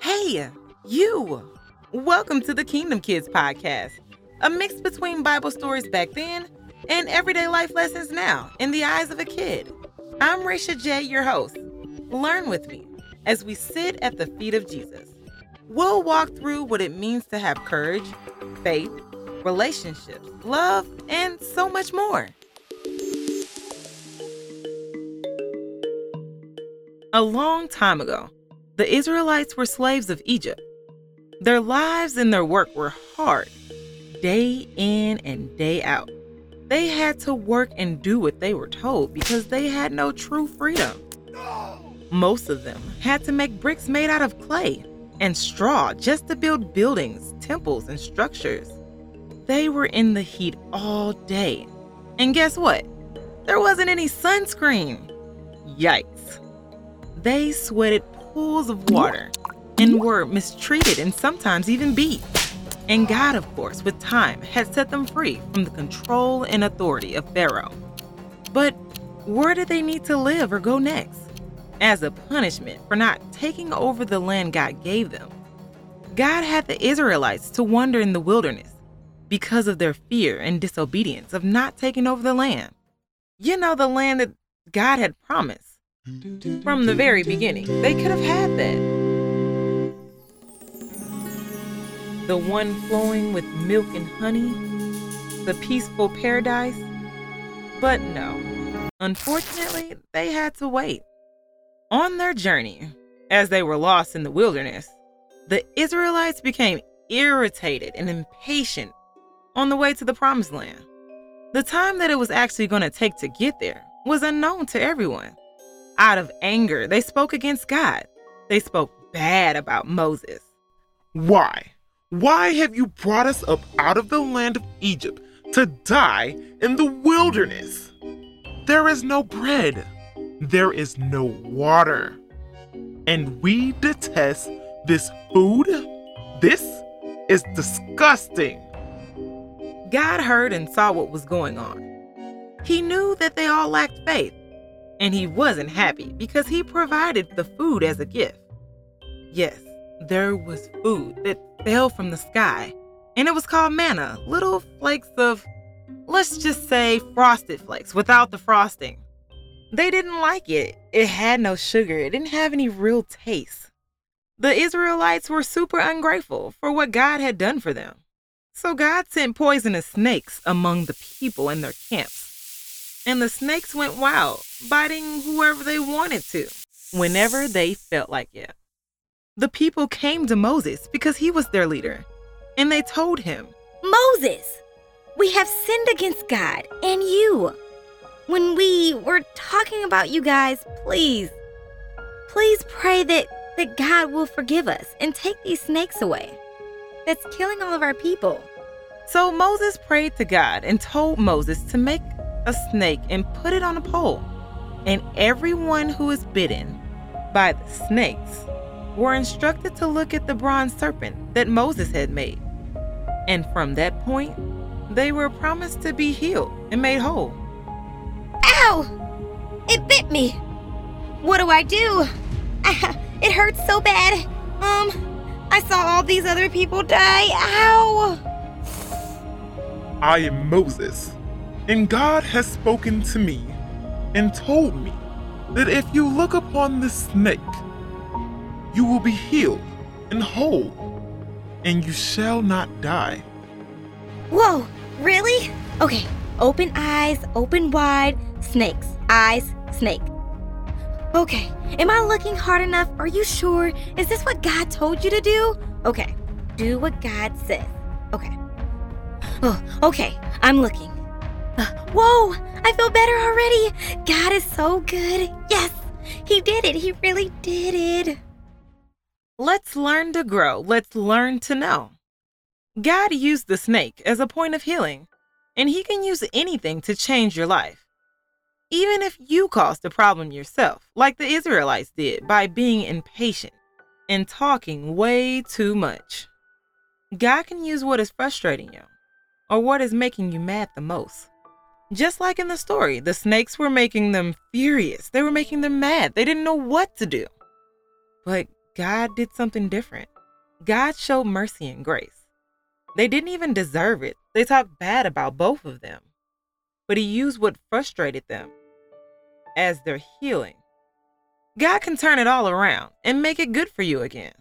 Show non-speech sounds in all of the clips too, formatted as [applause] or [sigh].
Hey, you! Welcome to the Kingdom Kids podcast, a mix between Bible stories back then and everyday life lessons now in the eyes of a kid. I'm Raisha J, your host. Learn with me as we sit at the feet of Jesus. We'll walk through what it means to have courage, faith, relationships, love, and so much more. A long time ago, the Israelites were slaves of Egypt. Their lives and their work were hard, day in and day out. They had to work and do what they were told because they had no true freedom. Most of them had to make bricks made out of clay and straw just to build buildings, temples, and structures. They were in the heat all day. And guess what? There wasn't any sunscreen. Yikes. They sweated pools of water and were mistreated and sometimes even beat. And God, of course, with time, had set them free from the control and authority of Pharaoh. But where did they need to live or go next? As a punishment for not taking over the land God gave them, God had the Israelites to wander in the wilderness because of their fear and disobedience of not taking over the land. You know, the land that God had promised. From the very beginning, they could have had that. The one flowing with milk and honey, the peaceful paradise. But no, unfortunately, they had to wait. On their journey, as they were lost in the wilderness, the Israelites became irritated and impatient on the way to the promised land. The time that it was actually going to take to get there was unknown to everyone. Out of anger, they spoke against God. They spoke bad about Moses. Why? Why have you brought us up out of the land of Egypt to die in the wilderness? There is no bread, there is no water, and we detest this food? This is disgusting. God heard and saw what was going on. He knew that they all lacked faith, and he wasn't happy because he provided the food as a gift. Yes, there was food that fell from the sky, and it was called manna, little flakes of, let's just say, frosted flakes without the frosting. They didn't like it. It had no sugar, it didn't have any real taste. The Israelites were super ungrateful for what God had done for them. So God sent poisonous snakes among the people in their camps. And the snakes went wild, biting whoever they wanted to, whenever they felt like it. The people came to Moses because he was their leader, and they told him, Moses, we have sinned against God and you. When we were talking about you guys, please, please pray that, that God will forgive us and take these snakes away. That's killing all of our people. So Moses prayed to God and told Moses to make a snake and put it on a pole. And everyone who was bitten by the snakes were instructed to look at the bronze serpent that Moses had made. And from that point, they were promised to be healed and made whole. Ow! It bit me. What do I do? [laughs] it hurts so bad. Um, I saw all these other people die. Ow! I am Moses, and God has spoken to me and told me that if you look upon the snake, you will be healed and whole, and you shall not die. Whoa, really? Okay, open eyes, open wide, snakes, eyes, snake. Okay, am I looking hard enough? Are you sure? Is this what God told you to do? Okay, do what God says. Okay. Oh, okay, I'm looking. Whoa, I feel better already. God is so good. Yes, He did it. He really did it. Let's learn to grow. Let's learn to know. God used the snake as a point of healing, and He can use anything to change your life. Even if you caused the problem yourself, like the Israelites did by being impatient and talking way too much. God can use what is frustrating you or what is making you mad the most. Just like in the story, the snakes were making them furious. They were making them mad. They didn't know what to do. But God did something different. God showed mercy and grace. They didn't even deserve it. They talked bad about both of them. But He used what frustrated them as their healing. God can turn it all around and make it good for you again.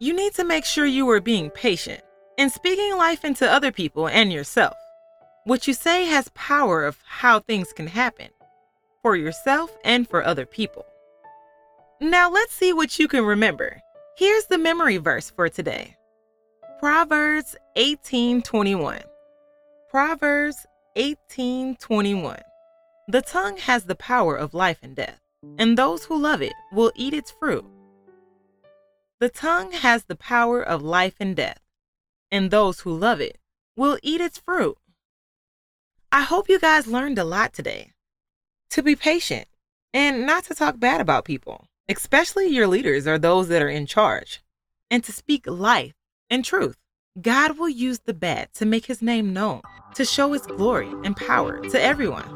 You need to make sure you are being patient and speaking life into other people and yourself. What you say has power of how things can happen for yourself and for other people. Now let's see what you can remember. Here's the memory verse for today. Proverbs 18:21. Proverbs 18:21. The tongue has the power of life and death, and those who love it will eat its fruit. The tongue has the power of life and death, and those who love it will eat its fruit. I hope you guys learned a lot today. To be patient and not to talk bad about people, especially your leaders or those that are in charge, and to speak life and truth. God will use the bad to make his name known, to show his glory and power to everyone.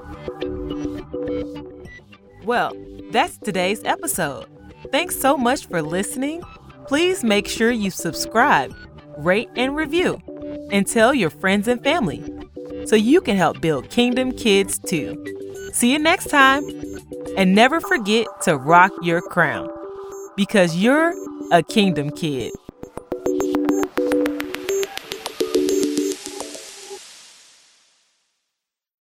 Well, that's today's episode. Thanks so much for listening please make sure you subscribe, rate, and review, and tell your friends and family so you can help build Kingdom Kids too. See you next time, and never forget to rock your crown because you're a Kingdom Kid.